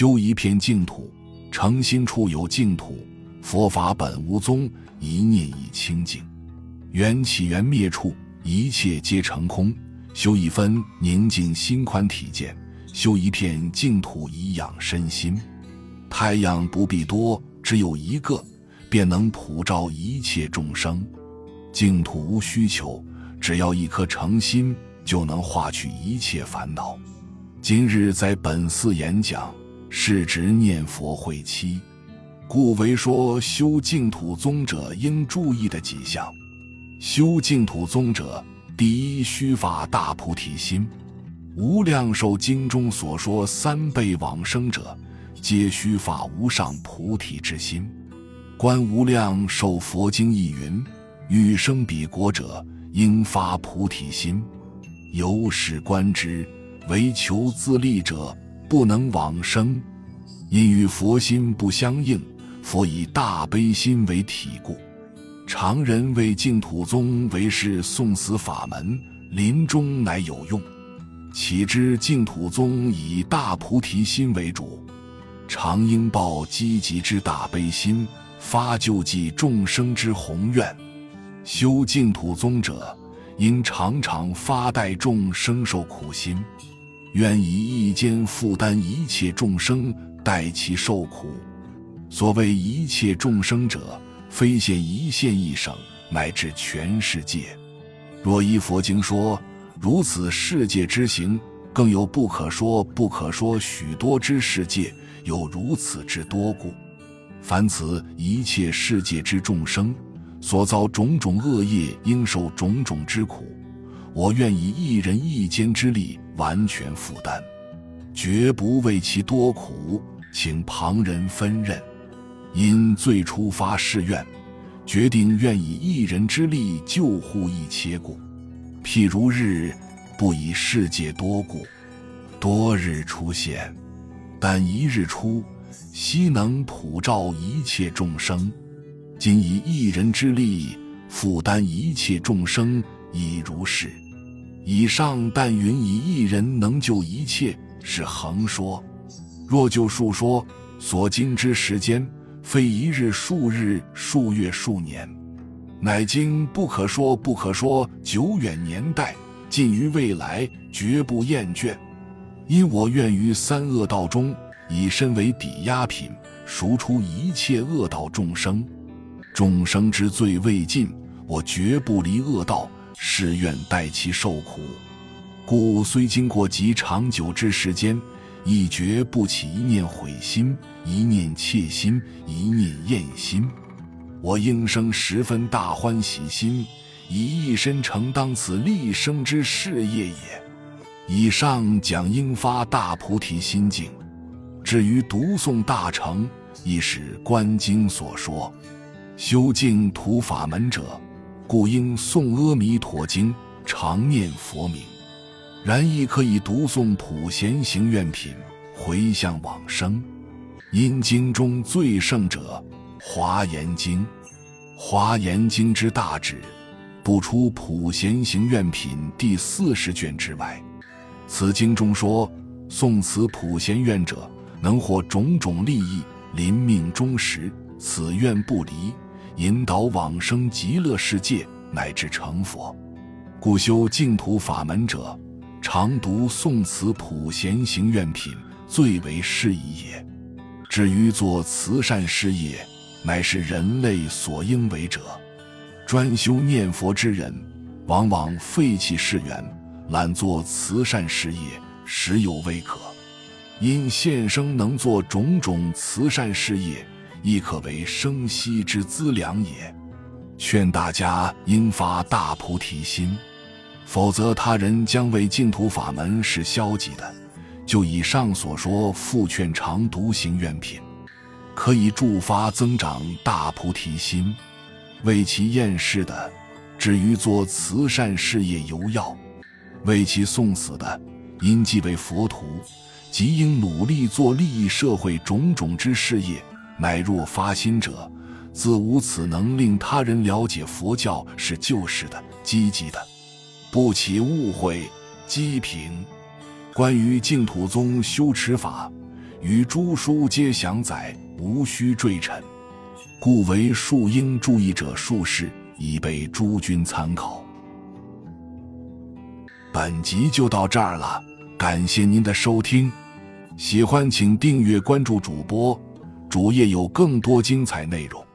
修一片净土，诚心处有净土。佛法本无宗，一念已清净。缘起缘灭处，一切皆成空。修一分宁静心宽体健，修一片净土以养身心。太阳不必多，只有一个，便能普照一切众生。净土无需求，只要一颗诚心，就能化去一切烦恼。今日在本寺演讲，是指念佛会期，故为说修净土宗者应注意的几项。修净土宗者，第一须发大菩提心。无量寿经中所说三辈往生者，皆须发无上菩提之心。观无量寿佛经亦云。欲生彼国者，应发菩提心。由是观之，唯求自利者，不能往生，因与佛心不相应。佛以大悲心为体故。常人为净土宗为是送死法门，临终乃有用。岂知净土宗以大菩提心为主，常应抱积极之大悲心，发救济众生之宏愿。修净土宗者，应常常发代众生受苦心，愿以一肩负担一切众生，代其受苦。所谓一切众生者，非现一县一省，乃至全世界。若依佛经说，如此世界之行，更有不可说不可说许多之世界，有如此之多故。凡此一切世界之众生。所遭种种恶业，应受种种之苦。我愿以一人一肩之力完全负担，绝不为其多苦，请旁人分任。因最初发誓愿，决定愿以一人之力救护一切故。譬如日，不以世界多故，多日出现，但一日出，悉能普照一切众生。今以一人之力负担一切众生，已如是。以上但云以一人能救一切，是横说。若就数说，所经之时间，非一日、数日、数月、数年，乃经不可说不可说久远年代，近于未来，绝不厌倦。因我愿于三恶道中，以身为抵押品，赎出一切恶道众生。众生之罪未尽，我绝不离恶道，誓愿代其受苦。故虽经过极长久之时间，亦绝不起一念悔心，一念怯心，一念厌心。我应生十分大欢喜心，以一身承当此立生之事业也。以上讲应发大菩提心境。至于读诵大乘，亦是观经所说。修净土法门者，故应诵阿弥陀经，常念佛名。然亦可以读诵普贤行愿品，回向往生。因经中最胜者《华严经》，《华严经》之大旨，不出普贤行愿品第四十卷之外。此经中说，诵此普贤愿者，能获种种利益，临命终时，此愿不离。引导往生极乐世界，乃至成佛，故修净土法门者，常读诵此普贤行愿品，最为适宜也。至于做慈善事业，乃是人类所应为者。专修念佛之人，往往废弃世缘，懒做慈善事业，实有未可。因现生能做种种慈善事业。亦可为生息之资粮也。劝大家应发大菩提心，否则他人将为净土法门是消极的。就以上所说，复劝常独行愿品，可以助发增长大菩提心，为其厌世的，至于做慈善事业尤要；为其送死的，因即为佛徒，即应努力做利益社会种种之事业。乃若发心者，自无此能令他人了解佛教是救世的、积极的，不起误会、讥评。关于净土宗修持法，与诸书皆详载，无需赘陈。故为庶应注意者数事，以备诸君参考。本集就到这儿了，感谢您的收听，喜欢请订阅关注主播，主页有更多精彩内容。